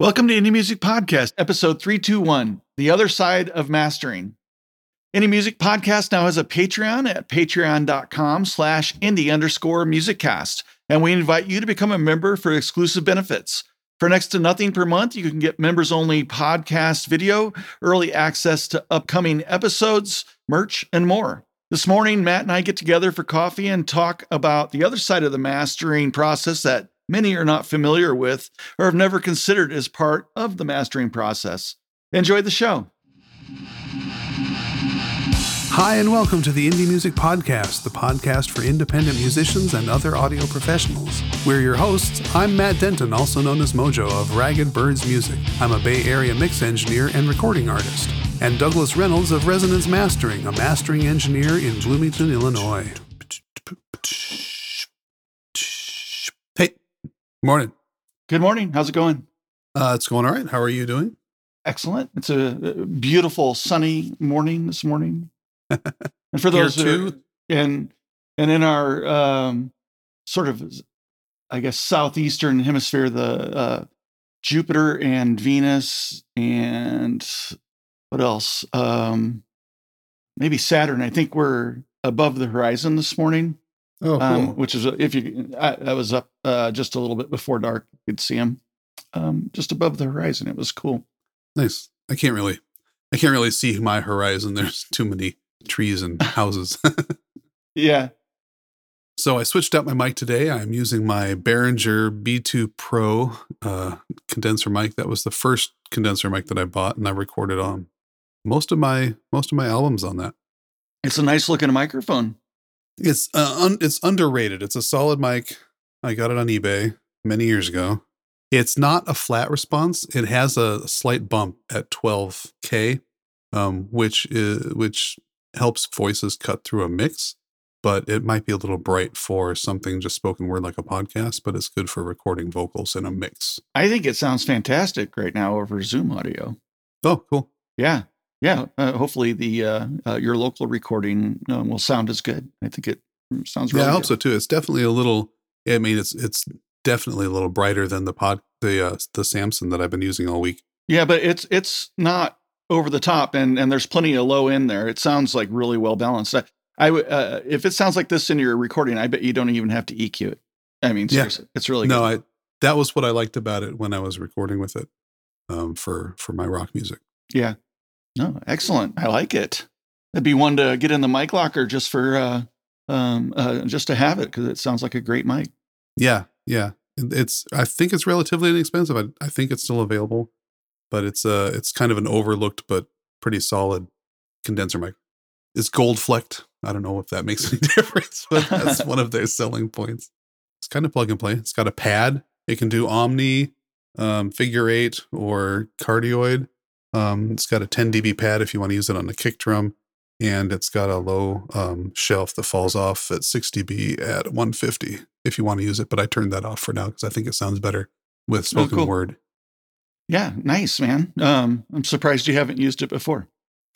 Welcome to Indie Music Podcast, episode 321 The Other Side of Mastering. Indie Music Podcast now has a Patreon at patreon.com slash indie underscore musiccast, and we invite you to become a member for exclusive benefits. For next to nothing per month, you can get members only podcast video, early access to upcoming episodes, merch, and more. This morning, Matt and I get together for coffee and talk about the other side of the mastering process that many are not familiar with or have never considered as part of the mastering process. Enjoy the show. Hi, and welcome to the Indie Music Podcast, the podcast for independent musicians and other audio professionals. We're your hosts. I'm Matt Denton, also known as Mojo of Ragged Birds Music. I'm a Bay Area mix engineer and recording artist. And Douglas Reynolds of Resonance Mastering, a mastering engineer in Bloomington, Illinois. Morning. Good morning. How's it going? Uh, it's going all right. How are you doing? Excellent. It's a beautiful sunny morning this morning. And for those who are in and in our um, sort of, I guess, southeastern hemisphere, the uh, Jupiter and Venus and what else? Um, maybe Saturn. I think we're above the horizon this morning, Oh, cool. um, which is if you. I, I was up uh, just a little bit before dark. You could see them um, just above the horizon. It was cool. nice. I can't really, I can't really see my horizon. There's too many trees and houses. Yeah. So I switched out my mic today. I'm using my Behringer B2 Pro uh, condenser mic. That was the first condenser mic that I bought, and I recorded on most of my most of my albums on that. It's a nice looking microphone. It's uh, un, it's underrated. It's a solid mic. I got it on eBay many years ago. It's not a flat response. It has a slight bump at 12k, um, which is which helps voices cut through a mix. But it might be a little bright for something just spoken word like a podcast. But it's good for recording vocals in a mix. I think it sounds fantastic right now over Zoom audio. Oh, cool. Yeah. Yeah. Uh, hopefully the uh, uh, your local recording uh, will sound as good. I think it sounds really good. yeah, I hope good. so too. It's definitely a little. I mean, it's it's definitely a little brighter than the pod the uh, the Samson that I've been using all week. Yeah, but it's it's not over the top, and and there's plenty of low in there. It sounds like really well balanced. I, I uh, if it sounds like this in your recording, I bet you don't even have to EQ it. I mean, Yeah. it's really no, good. I that was what I liked about it when I was recording with it um, for for my rock music. yeah. No, excellent. I like it. It'd be one to get in the mic locker just for uh, um, uh, just to have it because it sounds like a great mic. Yeah, yeah. It's I think it's relatively inexpensive. I, I think it's still available, but it's uh it's kind of an overlooked but pretty solid condenser mic. It's gold flecked. I don't know if that makes any difference, but that's one of their selling points. It's kind of plug and play. It's got a pad. It can do omni, um, figure eight, or cardioid. Um, it's got a 10 dB pad if you want to use it on the kick drum, and it's got a low um, shelf that falls off at 6 dB at 150 if you want to use it. But I turned that off for now because I think it sounds better with spoken cool. word. Yeah, nice, man. Um, I'm surprised you haven't used it before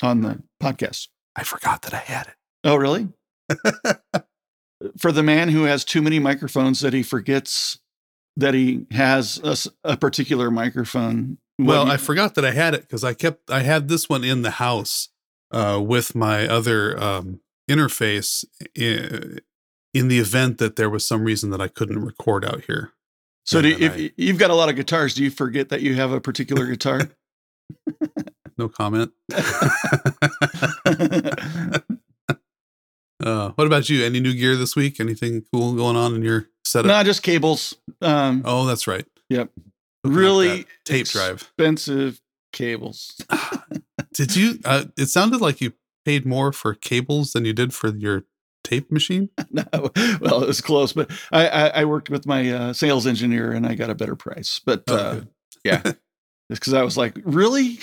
on the podcast. I forgot that I had it. Oh, really? For the man who has too many microphones that he forgets that he has a particular microphone. Well, you- I forgot that I had it because I kept I had this one in the house uh, with my other um, interface in, in the event that there was some reason that I couldn't record out here. so do if I- you- you've got a lot of guitars, do you forget that you have a particular guitar? No comment. uh, what about you? Any new gear this week? Anything cool going on in your setup? no, just cables. Um, oh, that's right. Yep. Really tape drive. expensive cables. Did you? Uh, it sounded like you paid more for cables than you did for your tape machine. no, well, it was close, but I, I, I worked with my uh, sales engineer and I got a better price. But Oh, uh, yeah, it's because I was like, really?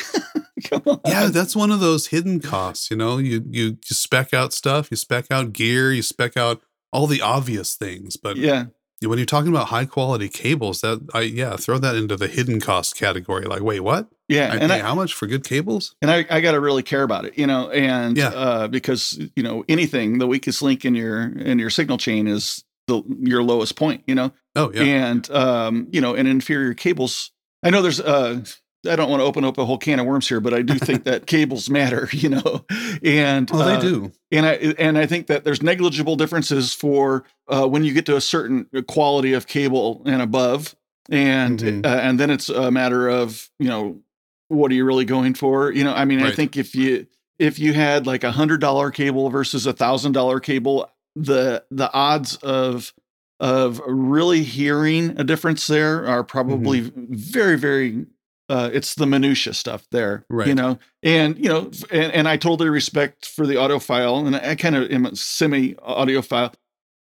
Come on. Yeah, that's one of those hidden costs. You know, you you you spec out stuff, you spec out gear, you spec out all the obvious things, but yeah. When you're talking about high quality cables, that I yeah, throw that into the hidden cost category. Like, wait, what? Yeah. I and pay I, how much for good cables? and I, I got to really care about it, you know, and Yeah. uh, because you know anything the weakest link in your in your signal chain is the your lowest point, you know, Oh yeah, and um, you know, and inferior cables I know there's uh I don't want to open up a whole can of worms here, but I do think that cables matter, you know, and Oh, they uh, do. and I and I think that there's negligible differences for uh, when you get to a certain quality of cable and above, and Mhm. uh, and then it's a matter of you know what are you really going for? You know, I mean, I think if you if you had like a hundred dollar cable versus a thousand dollar cable, the the odds of of really hearing a difference there are probably Mm-hmm. very very uh, it's the minutia stuff there right. you know and you know and, and i totally respect for the audiophile and i kind of am a semi audiophile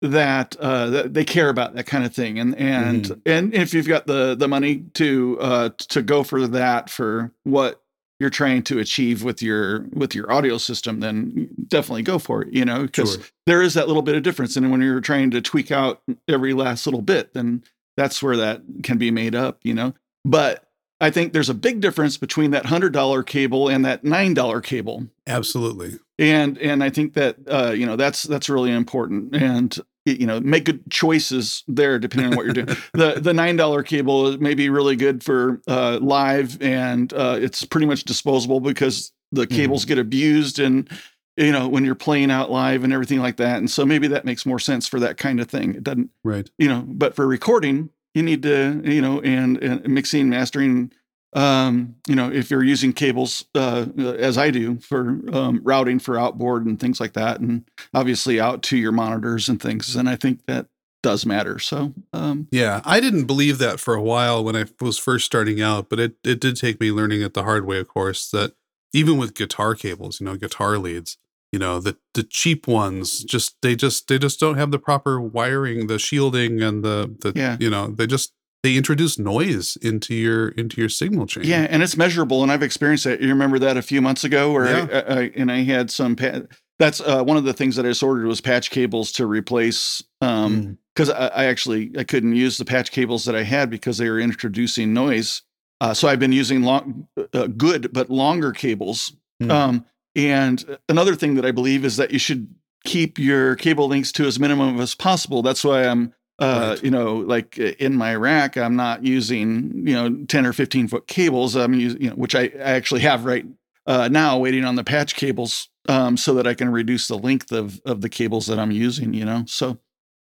that uh that they care about that kind of thing and and Mhm. and if you've got the the money to uh to go for that for what you're trying to achieve with your with your audio system then definitely go for it you know because Sure. there is that little bit of difference and when you're trying to tweak out every last little bit then that's where that can be made up you know but i think there's a big difference between that $100 cable and that $9 cable. Absolutely. and and i think that uh you know that's that's really important. And you know make good choices there depending on what you're doing. The the nine dollar cable may be really good for uh live and uh it's pretty much disposable because the cables get abused and you know when you're playing out live and everything like that. And so maybe that makes more sense for that kind of thing. It doesn't Right. you know but for recording you need to you know and, and mixing mastering um you know if you're using cables uh as i do for um routing for outboard and things like that and obviously out to your monitors and things and i think that does matter so um. Yeah, I didn't believe that for a while when I was first starting out, but it, it did take me learning it the hard way, of course, that even with guitar cables, you know, guitar leads, you know, the the cheap ones just they just they just don't have the proper wiring, the shielding and the the Yeah. you know, they just they introduce noise into your into your signal chain. yeah and it's measurable and i've experienced that you remember that a few months ago where I, I, I and i had some pa- that's uh, one of the things that i just ordered was patch cables to replace um Mm, because I, I actually I couldn't use the patch cables that I had because they were introducing noise. Uh, so I've been using long, uh, good but longer cables. Hmm. Um, and another thing that I believe is that you should keep your cable links to as minimum as possible. That's why I'm, uh, Right. you know, like in my rack, I'm not using you know 10 or 15 foot cables. I'm using, you know, which I, I actually have right uh, now, waiting on the patch cables. Um, so that I can reduce the length of of the cables that I'm using, you know. So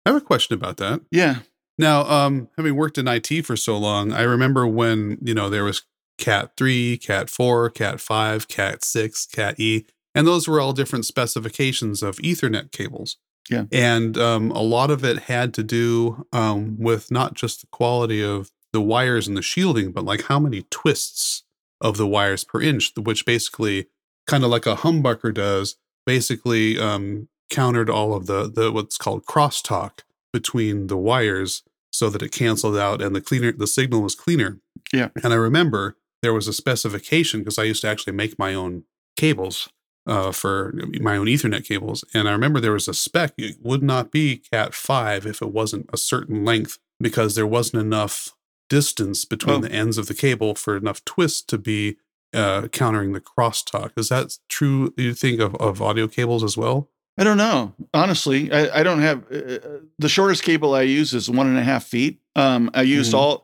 I have a question about that. yeah, Now, um, having worked in IT for so long, I remember when, you know, there was Cat 3, Cat 4, Cat 5, Cat 6, Cat E, and those were all different specifications of Ethernet cables. Yeah. And um, a lot of it had to do um, with not just the quality of the wires and the shielding, but like how many twists of the wires per inch, which basically, kind of like a humbucker does, basically um, countered all of the, the what's called crosstalk between the wires so that it canceled out and the cleaner the signal was cleaner. Yeah. And I remember there was a specification because I used to actually make my own cables uh, for my own Ethernet cables. And I remember there was a spec. It would not be Cat 5 if it wasn't a certain length because there wasn't enough distance between Oh. the ends of the cable for enough twist to be uh, countering the crosstalk. Is that true, you think, of, of audio cables as well? I don't know. Honestly, I, I don't have uh, the shortest cable I use is one and a half feet. Um, I used Mhm. all uh,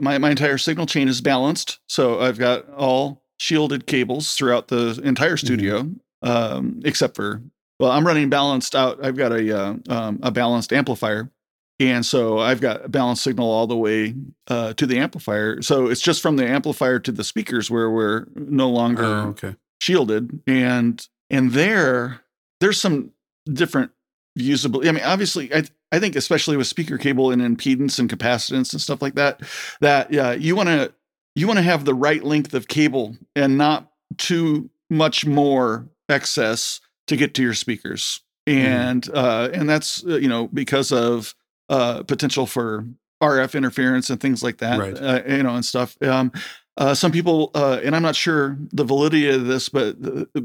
my my entire signal chain is balanced, so I've got all shielded cables throughout the entire studio, um, except for well, I'm running balanced out. I've got a uh, um, a balanced amplifier, and so I've got a balanced signal all the way uh, to the amplifier. So it's just from the amplifier to the speakers where we're no longer Oh, okay. shielded and and there there's some different usable i mean obviously i i think especially with speaker cable and impedance and capacitance and stuff like that that yeah you want to you want to have the right length of cable and not too much more excess to get to your speakers and uh and that's uh, you know because of uh potential for rf interference and things like that Right. uh, you know and stuff um uh, some people, uh, and I'm not sure the validity of this, but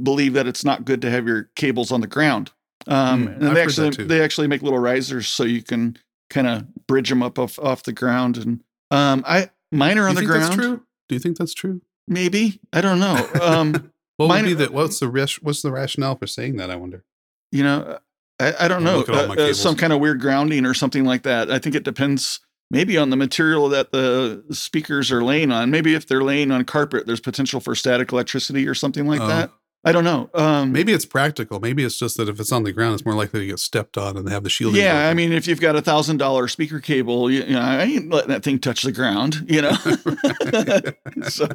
believe that it's not good to have your cables on the ground. Um, Hmm, and they actually they actually make little risers so you can kind of bridge them up off, off the ground. And um, I mine are on the ground. that's true? Do you think that's true? Maybe I don't know. Um, What would be the what's the what's the rationale for saying that? I wonder. you know, I, I don't know. look at all Uh, uh, some kind of weird grounding or something like that. I think it depends. maybe on the material that the speakers are laying on. Maybe if they're laying on carpet, there's potential for static electricity or something like Oh. that. I don't know. Um, Maybe it's practical. Maybe it's just that if it's on the ground, it's more likely to get stepped on and have the shielding. Yeah, I mean, if you've got a thousand dollar speaker cable, you, you know, I ain't letting that thing touch the ground. You know. so,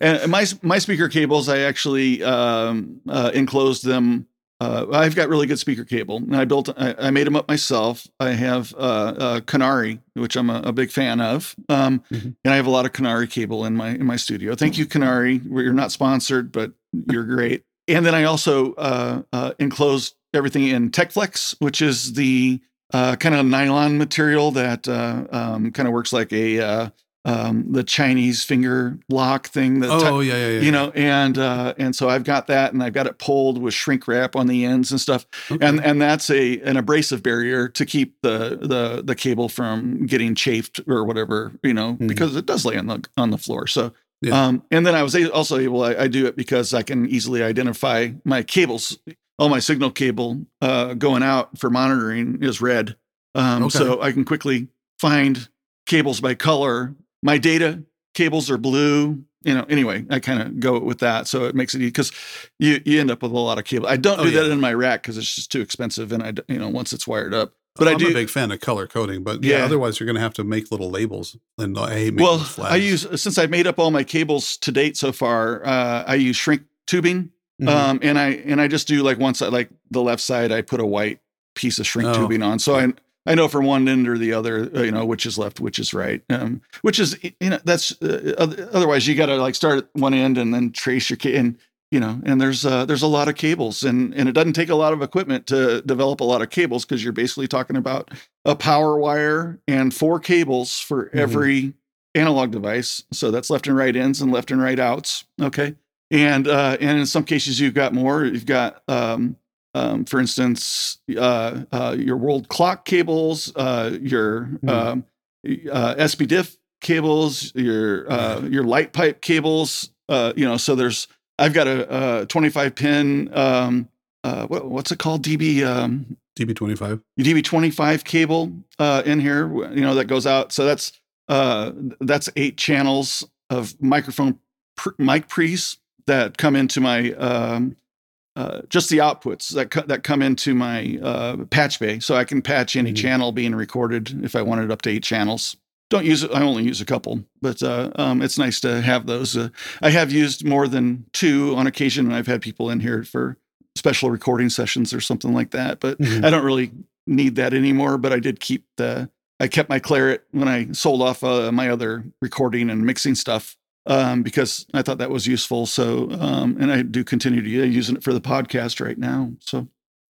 and my my speaker cables, I actually um, uh, enclosed them. Uh, I've got really good speaker cable, and I built. I, I made them up myself. I have uh, uh, Canare, which I'm a, a big fan of, um, Mhm. and I have a lot of Canare cable in my in my studio. Thank you, Canare. You're not sponsored, but you're great. And then I also uh, uh, enclosed everything in TechFlex, which is the uh, kind of nylon material that uh, um, kind of works like a uh, um, the Chinese finger lock thing. That oh yeah, yeah, yeah. you know, and uh, and so I've got that, and I've got it pulled with shrink wrap on the ends and stuff, Okay. and and that's a an abrasive barrier to keep the the the cable from getting chafed or whatever, you know, Mhm. because it does lay on the on the floor. So. Yeah. Um, and then I was also able, I, I do it because I can easily identify my cables. All my signal cable uh, going out for monitoring is red. Um, Okay. So I can quickly find cables by color. My data cables are blue. You know, anyway, I kind of go with that. So it makes it easy because you, you end up with a lot of cable. I don't Oh, do that in my rack because it's just too expensive. And I, you know, once it's wired up, but Oh, I I'm do. a big fan of color coding, but yeah, Yeah. otherwise you're going to have to make little labels, and I hate well. I use, since I've made up all my cables to date so far, uh, I use shrink tubing. Mhm. Um, and I and I just do like once I like the left side, I put a white piece of shrink Oh. tubing on, so I I know from one end or the other, uh, you know, which is left, which is right. Um, which is you know that's uh, otherwise you got to like start at one end and then trace your ca- and you know and there's uh, there's a lot of cables and and it doesn't take a lot of equipment to develop a lot of cables because you're basically talking about a power wire and four cables for Mhm. every analog device. So that's left and right ins and left and right outs. Okay and uh, and in some cases you've got more. You've got, um, um, for instance, uh, uh, your word clock cables, uh, your Hmm. um, uh, SPDIF cables, your uh, your light pipe cables. Uh, you know, so there's I've got a, a 25 pin. Um, uh, what, what's it called? DB um, DB25. DB25 cable uh, in here, you know, that goes out. So that's uh, that's eight channels of microphone pr- mic pre's that come into my um, uh, just the outputs that co- that come into my uh, patch bay, so I can patch any Mhm. channel being recorded if I wanted up to eight channels. Don't use it. I only use a couple, but uh, um, it's nice to have those. Uh, I have used more than two on occasion, and I've had people in here for special recording sessions or something like that. But Mhm. I don't really need that anymore. But I did keep the. I kept my Clarett when I sold off uh, my other recording and mixing stuff um, because I thought that was useful. So, um, and I do continue to uh, using it for the podcast right now. So,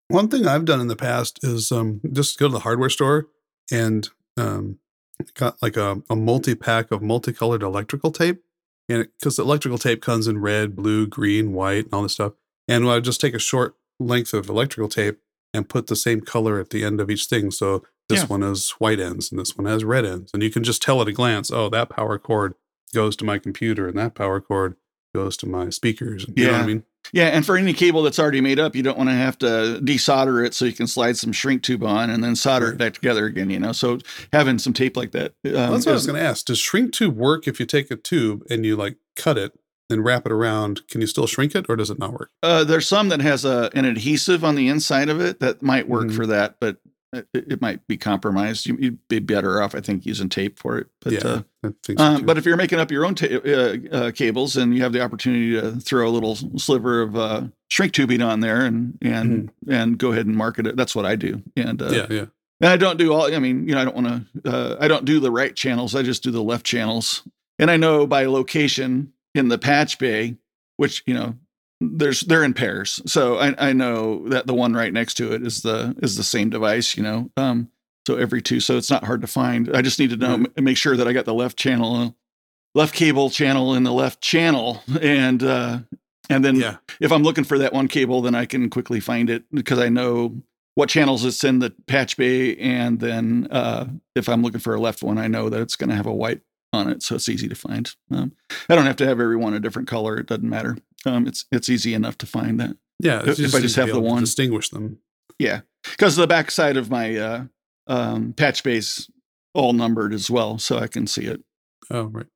One thing I've done in the past is um, just go to the hardware store and um, got like a, a multi pack of multicolored electrical tape. And because electrical tape comes in red, blue, green, white, and all this stuff. And I would just take a short length of electrical tape and put the same color at the end of each thing. So this Yeah. one has white ends and this one has red ends. And you can just tell at a glance, oh, that power cord goes to my computer and that power cord goes to my speakers. You know what I Yeah. mean? yeah. And for any cable that's already made up, you don't want to have to desolder it so you can slide some shrink tube on and then solder it back together again, you know? So having some tape like that. Um, Well, that's what I was going to ask. Does shrink tube work if you take a tube and you like cut it and wrap it around? Can you still shrink it or does it not work? Uh, there's some that has a, an adhesive on the inside of it that might work Mhm. for that, but it, it might be compromised. You, you'd be better off, I think, using tape for it. But, yeah, uh, so um, but if you're making up your own ta- uh, uh, cables and you have the opportunity to throw a little sliver of uh, shrink tubing on there and and and go ahead and market it, that's what I do. And uh, Mm-hmm. yeah, yeah. and I don't do all. I mean, you know, I don't want to. Uh, I don't do the right channels. I just do the left channels. And I know by location in the patch bay, which you know, there's they're in pairs. So I, I know that the one right next to it is the is the same device. You know, um, so every two. So it's not hard to find. I just need to know Right. m- make sure that I got the left channel, uh, left cable channel in the left channel, and uh, and then Yeah. if I'm looking for that one cable, then I can quickly find it because I know what channels it's in the patch bay. And then uh, if I'm looking for a left one, I know that it's going to have a white on it, so it's easy to find. Um, I don't have to have every one a different color; it doesn't matter. Um, it's it's easy enough to find that. Yeah. If- if I just have the one. distinguish them. Yeah, because the back side of my uh, um, patch base all numbered as well, so I can see it. Oh, right.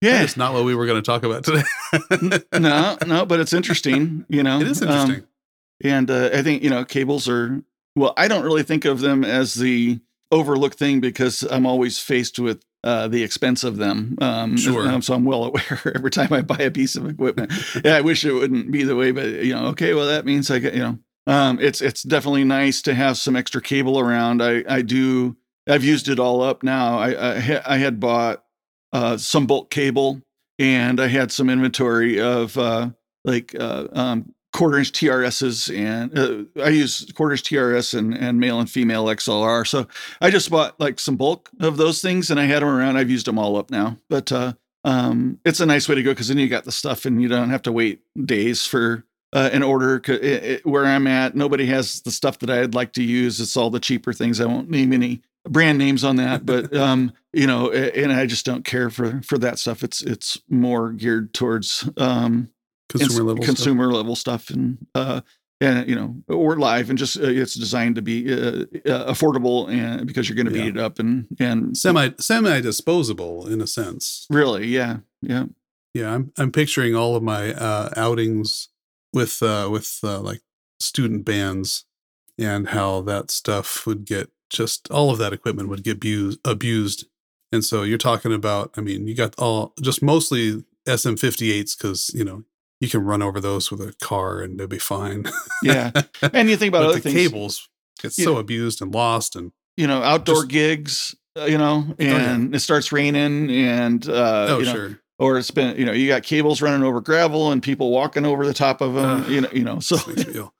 Yeah, it's not what we were going to talk about today. no, no, but it's interesting. You know, It is Um, interesting. and uh, I think you know cables are well. I don't really think of them as the overlooked thing because I'm always faced with uh, the expense of them. Um, Sure. um, so I'm well aware every time I buy a piece of equipment. yeah, I wish it wouldn't be the way, but you know, okay, well that means I get you know, um, it's it's definitely nice to have some extra cable around. I I do. I've used it all up now. I I, ha- I had bought uh, some bulk cable and I had some inventory of uh, like uh, um, quarter inch TRSs and uh, I use quarter inch TRS and, and male and female XLR. So I just bought like some bulk of those things and I had them around. I've used them all up now, but uh, um, it's a nice way to go because then you got the stuff and you don't have to wait days for uh, an order. It, it, where I'm at, nobody has the stuff that I'd like to use. It's all the cheaper things. I won't name any brand names on that, but um, you know, and I just don't care for for that stuff. It's it's more geared towards um, Consumer level. stuff. level stuff and uh and you know or live and just uh, it's designed to be uh, uh, affordable and because you're going to beat it up and and Semi semi disposable in a sense. really yeah yeah Yeah, I'm I'm picturing all of my uh, outings with uh, with uh, like student bands and how that stuff would get just all of that equipment would get abused abused. And so you're talking about, I mean, you got all just mostly SM58s because you know you can run over those with a car and they'll be fine. yeah and you think about other the things cables get Yeah. so abused and lost and you know outdoor Just- gigs uh, you know yeah. and it starts raining and uh oh you know, sure or it's been you know you got cables running over gravel and people walking over the top of them Ugh. you know you know so This makes me ill.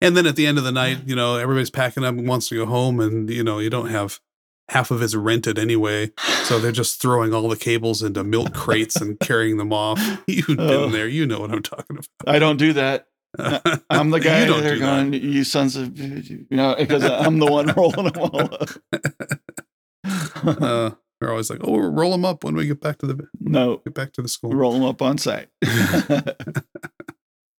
and then at the end of the night, you know, everybody's packing up and wants to go home, and you know, you don't have half of it's rented anyway, so they're just throwing all the cables into milk crates and carrying them off. You've been Oh. there, you know what I'm talking about. I don't do that. I'm the guy You don't they're do that. going, you sons of, you know, because I'm the one rolling them all up. Uh, they're always like, "Oh, we'll roll them up when we get back to the no, get back to the school." roll them up on site.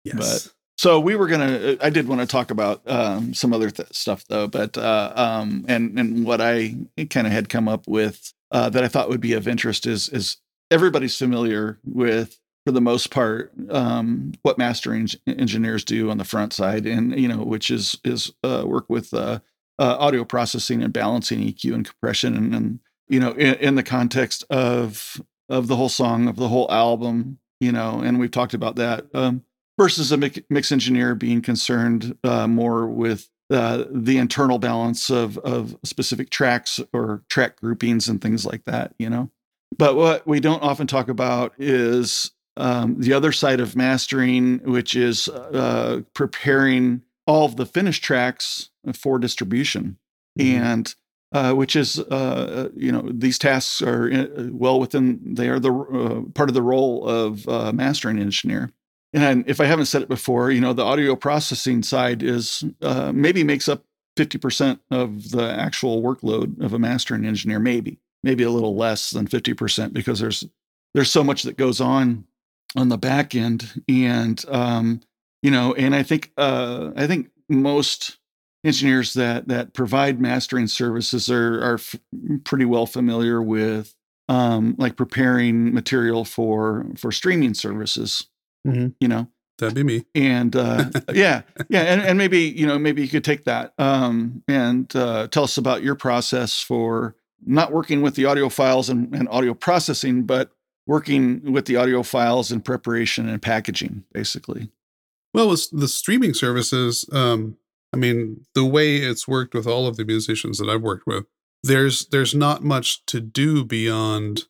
yes, so we were gonna. I did want to talk about um, some other th- stuff though, but uh, um, and and what I kind of had come up with uh, that I thought would be of interest is is everybody's familiar with for the most part um, what mastering en- engineers do on the front side, and you know which is is uh, work with uh, uh, audio processing and balancing EQ and compression, and, and you know in, in the context of of the whole song of the whole album, you know, and we've talked about that. Um, versus a mix engineer being concerned uh, more with uh, the internal balance of of specific tracks or track groupings and things like that, you know. But what we don't often talk about is um, the other side of mastering, which is uh, preparing all of the finished tracks for distribution, Mhm. and uh, which is uh, you know these tasks are uh, well within they are the uh, part of the role of uh, mastering engineer. And if I haven't said it before, you know, the audio processing side is uh, maybe makes up 50% of the actual workload of a mastering engineer, maybe, maybe a little less than 50% because there's there's so much that goes on on the back end. And um, you know, and I think uh I think most engineers that that provide mastering services are are f- pretty well familiar with um like preparing material for for streaming services Mhm. you know that'd be me. and uh, yeah yeah and, and maybe you know maybe you could take that um, and uh, tell us about your process for not working with the audio files and, and audio processing but working with the audio files in preparation and packaging basically Well, with the streaming services, um, I mean, the way it's worked with all of the musicians that I've worked with, there's there's not much to do beyond,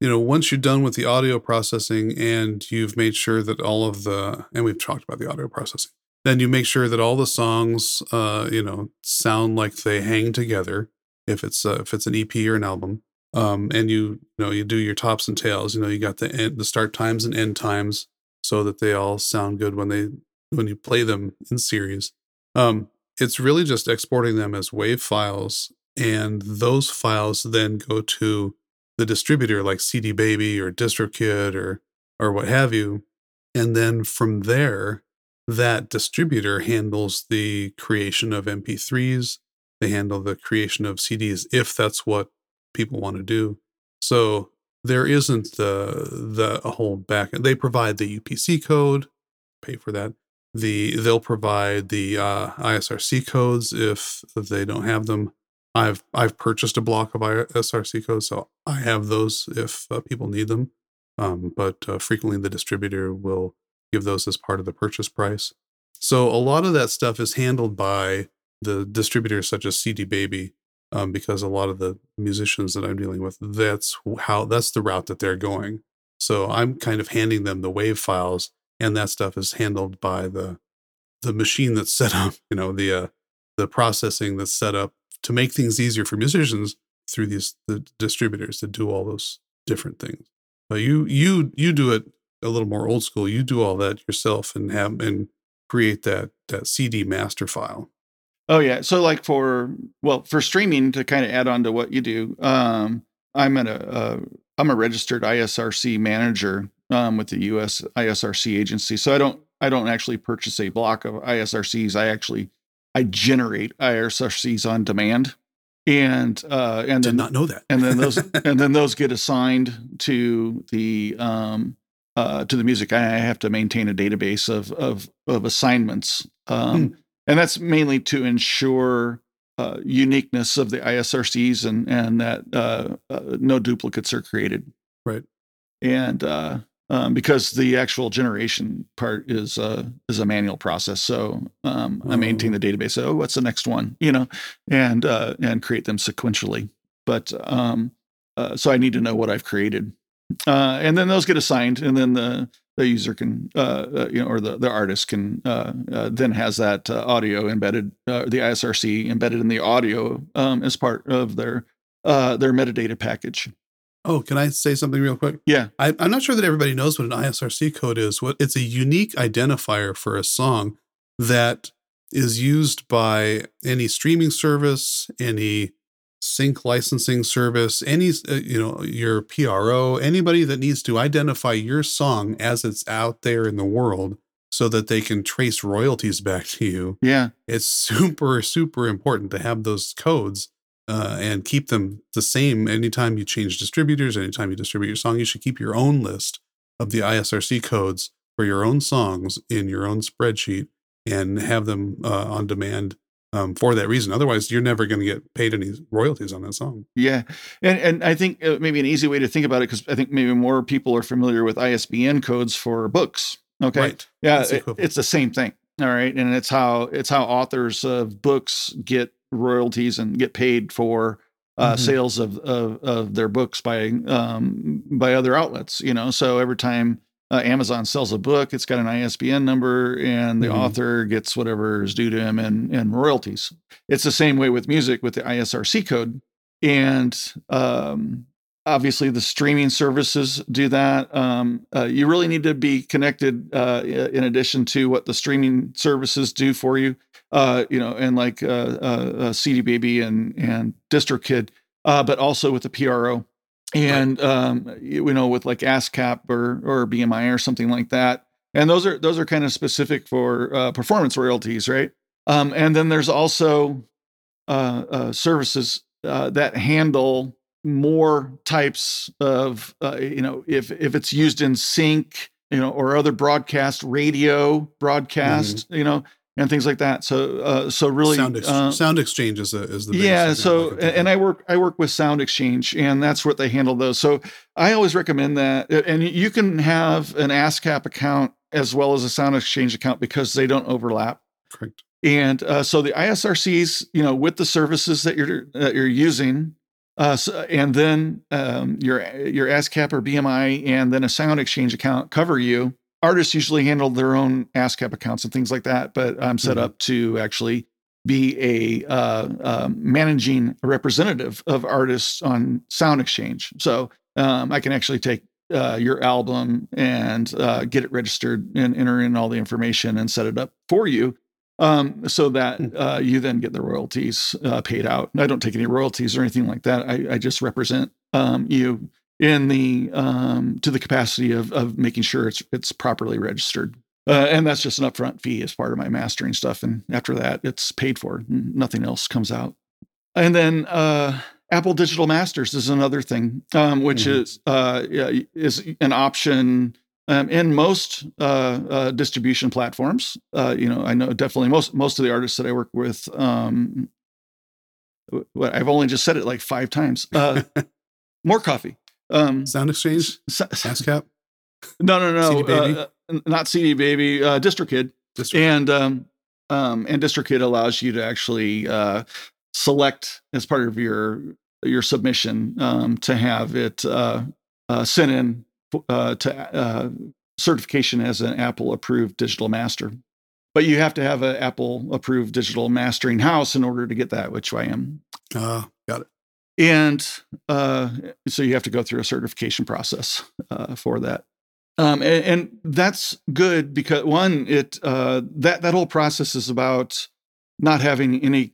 you know, once you're done with the audio processing and you've made sure that all of the and we've talked about the audio processing, then you make sure that all the songs, uh, you know, sound like they hang together. If it's uh, if it's an EP or an album, um, and you, you know you do your tops and tails, you know, you got the end, the start times and end times so that they all sound good when they when you play them in series. Um, it's really just exporting them as WAV files, and those files then go to the distributor like CD Baby or DistroKid or or what have you, and then from there, that distributor handles the creation of MP3s They handle the creation of CDs if that's what people want to do. So there isn't the the a whole back. They provide the UPC code, pay for that. The they'll provide the uh, ISRC codes if they don't have them. I've I've purchased a block of ISRC codes, so I have those if uh, people need them. Um, but uh, frequently the distributor will give those as part of the purchase price. So a lot of that stuff is handled by the distributors such as CD Baby, um, because a lot of the musicians that I'm dealing with, that's how that's the route that they're going. So I'm kind of handing them the wave files, and that stuff is handled by the the machine that's set up. You know, the uh, the processing that's set up to make things easier for musicians through these the distributors to do all those different things. But you you you do it a little more old school. You do all that yourself and have and create that that CD master file. Oh yeah. So like for well for streaming to kind of add on to what you do, um, I'm at a uh, I'm a registered ISRC manager um, with the U.S. ISRC agency. So I don't I don't actually purchase a block of ISRCs. I actually I generate ISRCs on demand, and uh, and did then, not know that. and then those and then those get assigned to the um, uh, to the music. I have to maintain a database of of of assignments. Um, hmm and that's mainly to ensure uh, uniqueness of the ISRCs and and that uh, uh, no duplicates are created. Right. And uh, um, because the actual generation part is uh, is a manual process, so um, I maintain oh. the database. Oh, what's the next one? You know, and uh, and create them sequentially. But um, so I need to know what I've created, and then those get assigned, and then the the user can, uh, uh, you know, or the, the artist can uh, uh then has that uh, audio embedded, uh, the ISRC embedded in the audio um, as part of their their metadata package. Oh, can I say something real quick? Yeah, I, am not sure that everybody knows what an ISRC code is. What it's a unique identifier for a song that is used by any streaming service, any sync licensing service, any uh, you know your PRO, anybody that needs to identify your song as it's out there in the world so that they can trace royalties back to you. Yeah. It's super super important to have those codes uh, and keep them the same anytime you change distributors, anytime you distribute your song, you should keep your own list of the ISRC codes for your own songs in your own spreadsheet and have them uh, on demand um, for that reason. Otherwise, you're never going to get paid any royalties on that song. Yeah, and and I think uh, maybe an easy way to think about it because I think maybe more people are familiar with ISBN codes for books. Okay, right. yeah, it, it's the same thing. All right, and it's how it's how authors of books get royalties and get paid for uh, mm-hmm. sales of, of, of their books by um, by other outlets. You know, so every time uh, Amazon sells a book, it's got an ISBN number, and the mm-hmm. author gets whatever is due to him and and royalties. It's the same way with music with the ISRC code, and um, obviously the streaming services do that. Um, uh, you really need to be connected uh, in addition to what the streaming services do for you. Uh, you know, and like uh, uh, CD Baby and and DistroKid, but also with the PRO and right. um, you know with like ASCAP or or BMI or something like that. And those are those are kind of specific for uh, performance royalties, right? Um, and then there's also uh, uh, services uh, that handle more types of uh, you know if if it's used in sync, you know, or other broadcast radio broadcast, mm-hmm. you know, and things like that. So, uh, so really, sound, ex- uh, sound exchange is, a, is the yeah. So, and I work I work with Sound Exchange, and that's what they handle those. So, I always recommend that, and you can have an ASCAP account as well as a Sound Exchange account because they don't overlap. Correct. And uh, so the ISRCs, you know, with the services that you're that you're using, uh, so, and then um, your your ASCAP or BMI, and then a Sound Exchange account cover you artists usually handle their own ASCAP accounts and things like that, but I'm set mm-hmm. up to actually be a uh, uh, managing representative of artists on Sound Exchange. So um, I can actually take uh, your album and uh, get it registered and enter in all the information and set it up for you. Um, so that hmm. uh, you then get the royalties uh, paid out. I don't take any royalties or anything like that. I, I just represent um, you in the um, to the capacity of of making sure it's it's properly registered. Uh, and that's just an upfront fee as part of my mastering stuff. And after that, it's paid for. Nothing else comes out. and then uh, Apple Digital Masters is another thing, um, which Mhm. is uh, is an option um, in most uh, uh, distribution platforms. Uh, you know, I know definitely most most of the artists that I work with. Um, I've only just said it like five times. Uh, more coffee. Um, Sound Exchange, ASCAP, no, no, no, CD Baby? uh, uh, not CD Baby. Uh, DistroKid just and um, um, and DistroKid allows you to actually uh, select as part of your your submission um, to have it uh, uh, sent in uh, to uh, certification as an Apple approved digital master. But you have to have an Apple approved digital mastering house in order to get that, which I am. uh, got it. And uh, so you have to go through a certification process uh, for that. Um, and, and that's good because one, it uh, that that whole process is about not having any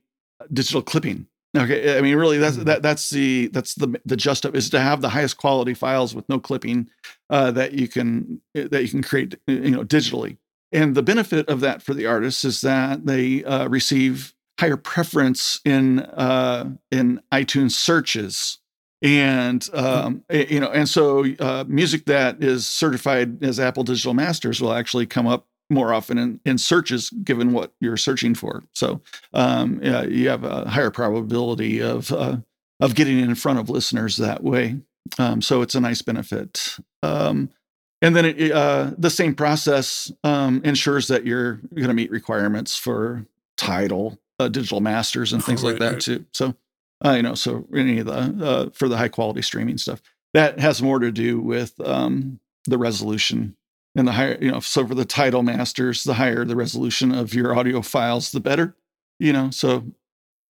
digital clipping. Okay, I mean, really, that's Mhm. that that's the that's the the just of is to have the highest quality files with no clipping uh, that you can that you can create, you know, digitally. And the benefit of that for the artists is that they uh, receive higher preference in uh, in iTunes searches, and um, eh, you know, and so uh, music that is certified as Apple Digital Masters will actually come up more often in, in searches, given what you're searching for. So um, yeah, you have a higher probability of uh, of getting in front of listeners that way. Um, so it's a nice benefit. Um, and then it, uh, the same process um, ensures that you're going to meet requirements for Tidal, uh, digital masters, and things like Right, that right. too. So, uh, you know, so any of the uh, for the high quality streaming stuff that has more to do with um, the resolution and the higher, you know, so for the Tidal masters, the higher the resolution of your audio files, the better. You know, so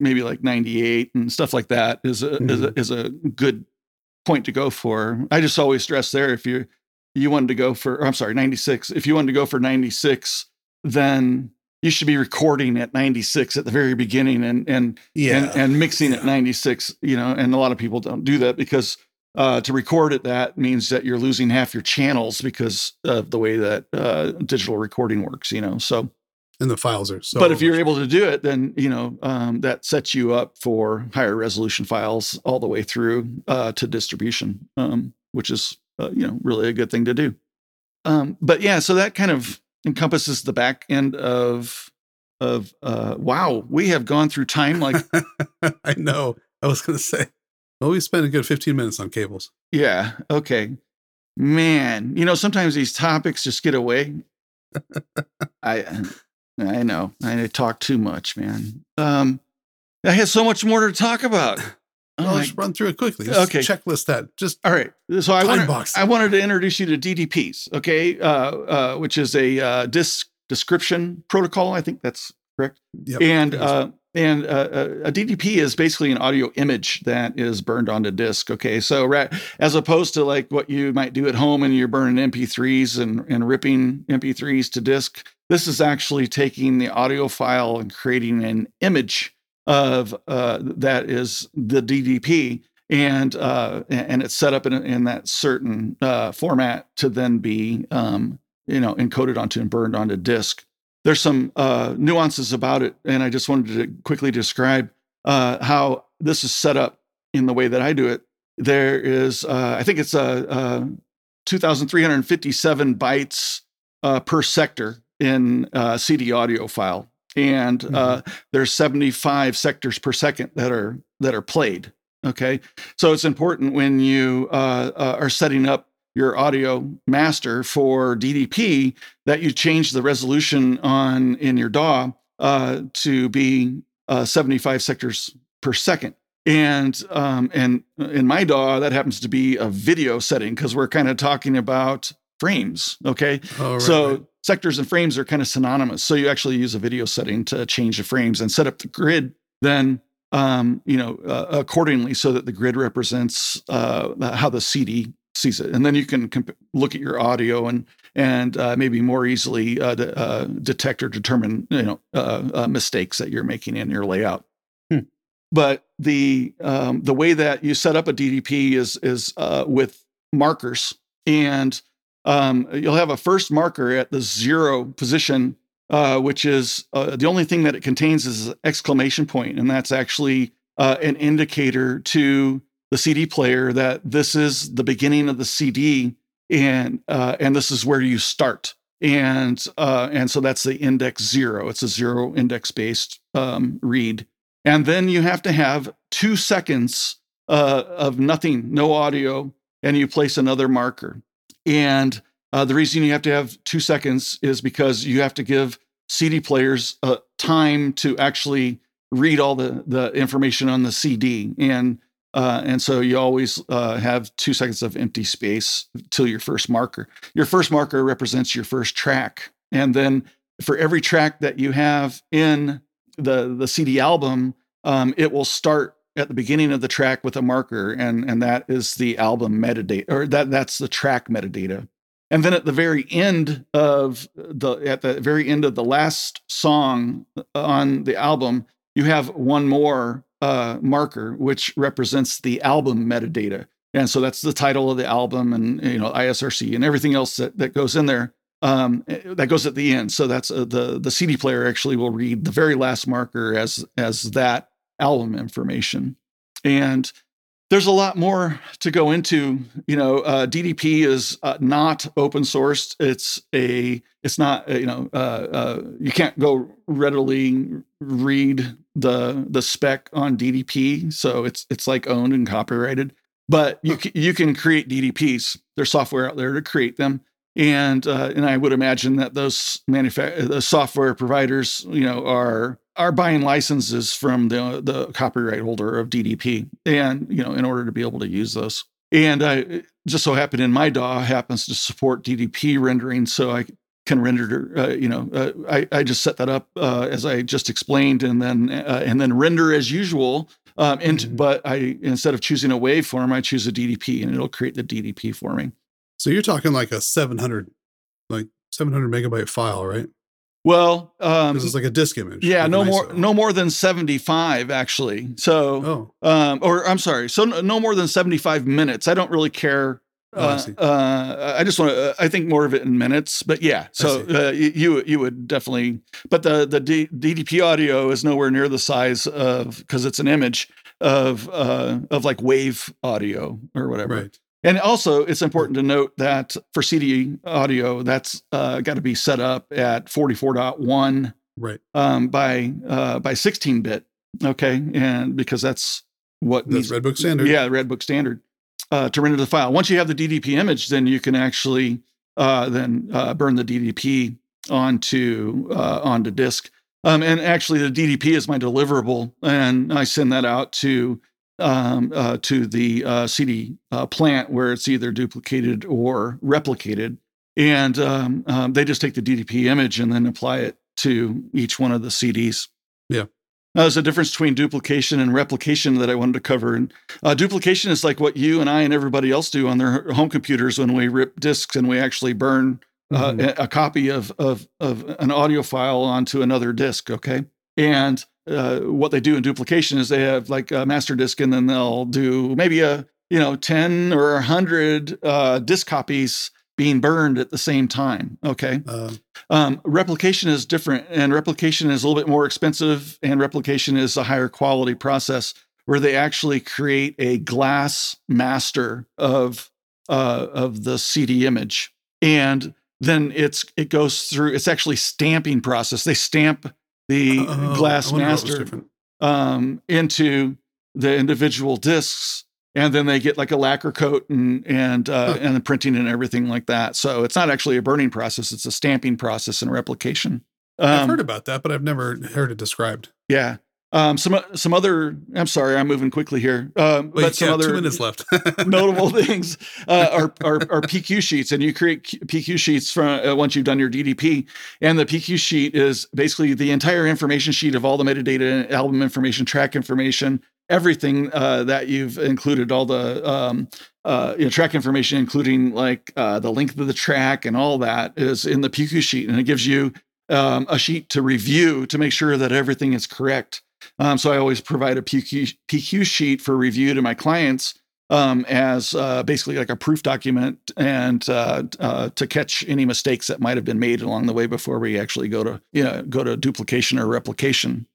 maybe like 98 and stuff like that is a is a is a good point to go for. I just always stress there if you you wanted to go for or I'm sorry, 96. If you wanted to go for 96, then you should be recording at 96 at the very beginning and and Yeah. and, and mixing Yeah. at 96, you know, and a lot of people don't do that because uh, to record at that means that you're losing half your channels because of the way that uh, digital recording works, you know. So and the files are so. but if you're much- able to do it, then you know um, that sets you up for higher resolution files all the way through uh, to distribution, um, which is uh, you know really a good thing to do. Um, but yeah, so that kind of encompasses the back end of of uh, wow, we have gone through time like I know. I was going to say, well, we spent a good 15 minutes on cables. yeah, okay, man. You know sometimes these topics just get away. I I know I talk too much, man. Um, I had so much more to talk about. Oh let's run through it quickly. Just Okay. checklist that. Just All right. So I wanted. I wanted to introduce you to DDPs, okay, uh, uh, which is a uh, disk description protocol. I think that's correct. yep. And uh, and uh, a DDP is basically an audio image that is burned onto disk. Okay, so ra- as opposed to like what you might do at home and you're burning MP3s and and ripping MP3s to disk, this is actually taking the audio file and creating an image of uh, that is the DDP and uh, and it's set up in, in that certain uh, format to then be um, you know encoded onto and burned onto disk. There's some uh, nuances about it, and I just wanted to quickly describe uh, how this is set up in the way that I do it. There is, uh, I think it's a, a 2,357 bytes per sector in CD audio file, and uh, there's 75 sectors per second that are that are played. Okay, so it's important when you uh, uh, are setting up your audio master for DDP that you change the resolution on in your DAW uh, to be uh, 75 sectors per second. And um, and in my DAW, that happens to be a video setting because we're kind of talking about frames. Okay, Oh, right, so right. Sectors and frames are kind of synonymous. So you actually use a video setting to change the frames and set up the grid. Then um, you know uh, accordingly so that the grid represents uh, how the CD sees it, and then you can comp- look at your audio and and uh, maybe more easily uh, de- uh, detect or determine you know uh, uh, mistakes that you're making in your layout. Hmm. But the um, the way that you set up a DDP is is uh, with markers, and um, you'll have a first marker at the zero position, uh, which is uh, the only thing that it contains is an exclamation point, and that's actually uh, an indicator to the CD player that this is the beginning of the CD and uh, and this is where you start. And uh, and so that's the index zero. It's a zero index based um, read. And then you have to have two seconds uh, of nothing, no audio, and you place another marker. And uh, the reason you have to have two seconds is because you have to give CD players uh, time to actually read all the the information on the CD, and uh, and so you always uh, have two seconds of empty space till your first marker. Your first marker represents your first track, and then for every track that you have in the the CD album, um, it will start at the beginning of the track with a marker, and and that is the album metadata, or that that's the track metadata. And then at the very end of the at the very end of the last song on the album, you have one more uh, marker which represents the album metadata. And so that's the title of the album and you know ISRC and everything else that, that goes in there. Um, that goes at the end. So that's uh, the the CD player actually will read the very last marker as as that album information. And there's a lot more to go into. You know, uh, DDP is uh, not open sourced. It's a, it's not, uh, you know, uh, uh, you can't go readily read the the spec on DDP. So it's it's like owned and copyrighted. But you you can create DDPs. There's software out there to create them and uh, and I would imagine that those manufa- the software providers, you know, are are buying licenses from the the copyright holder of DDP, and you know, in order to be able to use those. And I just so happen in my DAW happens to support DDP rendering, so I can render. Uh, you know, uh, I I just set that up uh, as I just explained, and then uh, and then render as usual. Um, and mm-hmm. but I instead of choosing a waveform, I choose a DDP, and it'll create the DDP for me. So you're talking like a 700, like 700 megabyte file, right? Well, um, this is like a disk image. Yeah, like no more, no more than 75 actually. So, oh. um, or I'm sorry, so no more than 75 minutes. I don't really care. Oh, uh, I, uh, I, just want to. Uh, I think more of it in minutes, but yeah. So uh, you you would definitely. But the the D, DDP audio is nowhere near the size of because it's an image of uh, of like wave audio or whatever. Right. And also, it's important to note that for CD audio, that's uh, got to be set up at 44.1 right um, by uh, by 16 bit. Okay, and because that's what that's needs, Redbook standard. Yeah, Redbook standard uh, to render the file. Once you have the DDP image, then you can actually uh, then uh, burn the DDP onto uh, onto disk. Um, and actually, the DDP is my deliverable, and I send that out to um, uh, to the uh, CD uh, plant where it's either duplicated or replicated. And um, um, they just take the DDP image and then apply it to each one of the CDs. Yeah. Now, there's a difference between duplication and replication that I wanted to cover. And uh, duplication is like what you and I and everybody else do on their home computers when we rip disks and we actually burn uh, mm-hmm. a, a, copy of, of, of an audio file onto another disk. Okay. And uh, what they do in duplication is they have like a master disk and then they'll do maybe a you know 10 or 100 uh, disk copies being burned at the same time okay? Uh, um, replication is different and replication is a little bit more expensive and replication is a higher quality process where they actually create a glass master of uh, of the cd image. And then it's it goes through it's actually stamping process. They stamp the uh, glass master um, into the individual discs and then they get like a lacquer coat and and uh, huh. and the printing and everything like that. So it's not actually a burning process; it's a stamping process and replication. Um, I've heard about that, but I've never heard it described. Yeah, um, some some other. I'm sorry, I'm moving quickly here. Um, but some other two minutes left. notable things uh, are, are, are PQ sheets, and you create PQ sheets from uh, once you've done your DDP. And the PQ sheet is basically the entire information sheet of all the metadata, album information, track information, everything uh, that you've included, all the um, uh, you know, track information, including like uh, the length of the track and all that, is in the PQ sheet, and it gives you um, a sheet to review to make sure that everything is correct. Um, so I always provide a PQ, PQ sheet for review to my clients um, as uh, basically like a proof document and uh, uh, to catch any mistakes that might have been made along the way before we actually go to you know go to duplication or replication.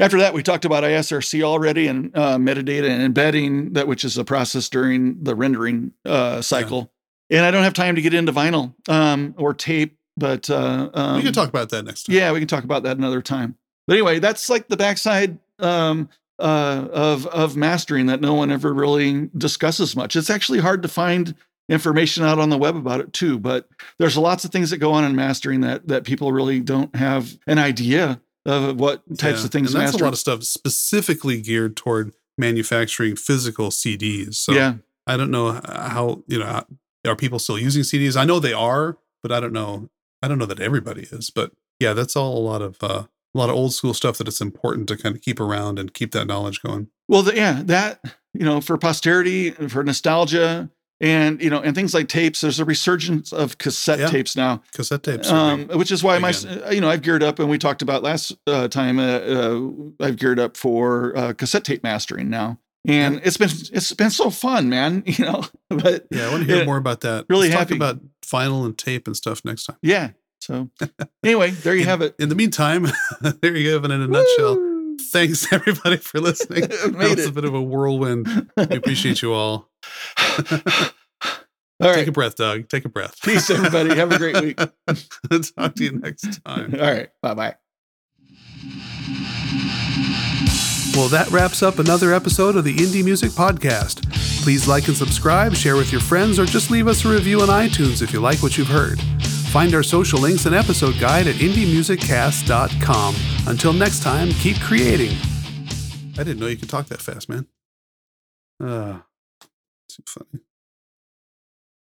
After that, we talked about ISRC already and uh, metadata and embedding that, which is a process during the rendering uh, cycle. And I don't have time to get into vinyl um, or tape, but uh, um, we can talk about that next time. Yeah, we can talk about that another time. But anyway, that's like the backside um, uh, of of mastering that no one ever really discusses much. It's actually hard to find information out on the web about it too. But there's lots of things that go on in mastering that that people really don't have an idea of what types Yeah, of things And that's master. a lot of stuff specifically geared toward manufacturing physical CDs. So yeah, I don't know how you know are people still using CDs. I know they are, but I don't know. I don't know that everybody is. But yeah, that's all a lot of uh, a lot of old school stuff that it's important to kind of keep around and keep that knowledge going. Well, the, yeah, that you know, for posterity, for nostalgia, and you know, and things like tapes. There's a resurgence of cassette Yeah. tapes now, Cassette tapes. um, which is why my, Again. uh, you know, I've geared up, and we talked about last uh, time. Uh, uh, I've geared up for uh, cassette tape mastering now, and it's been it's been so fun, man. You know, but yeah, I want to hear yeah, more about that. really Let's happy. talk about vinyl and tape and stuff next time. yeah. So anyway, there you in, have it. In the meantime, there you have it in a nutshell. Thanks everybody for listening. That was a bit of a whirlwind. We appreciate you all. All Take right. a breath, Doug. Take a breath. Peace, everybody. Have a great week. Talk to you next time. All right. Bye bye. Well, that wraps up another episode of the Indie Music Podcast. Please like and subscribe, share with your friends, or just leave us a review on iTunes if you like what you've heard. Find our social links and episode guide at indiemusiccast.com. Until next time, keep creating. I didn't know you could talk that fast, man. Uh, too funny.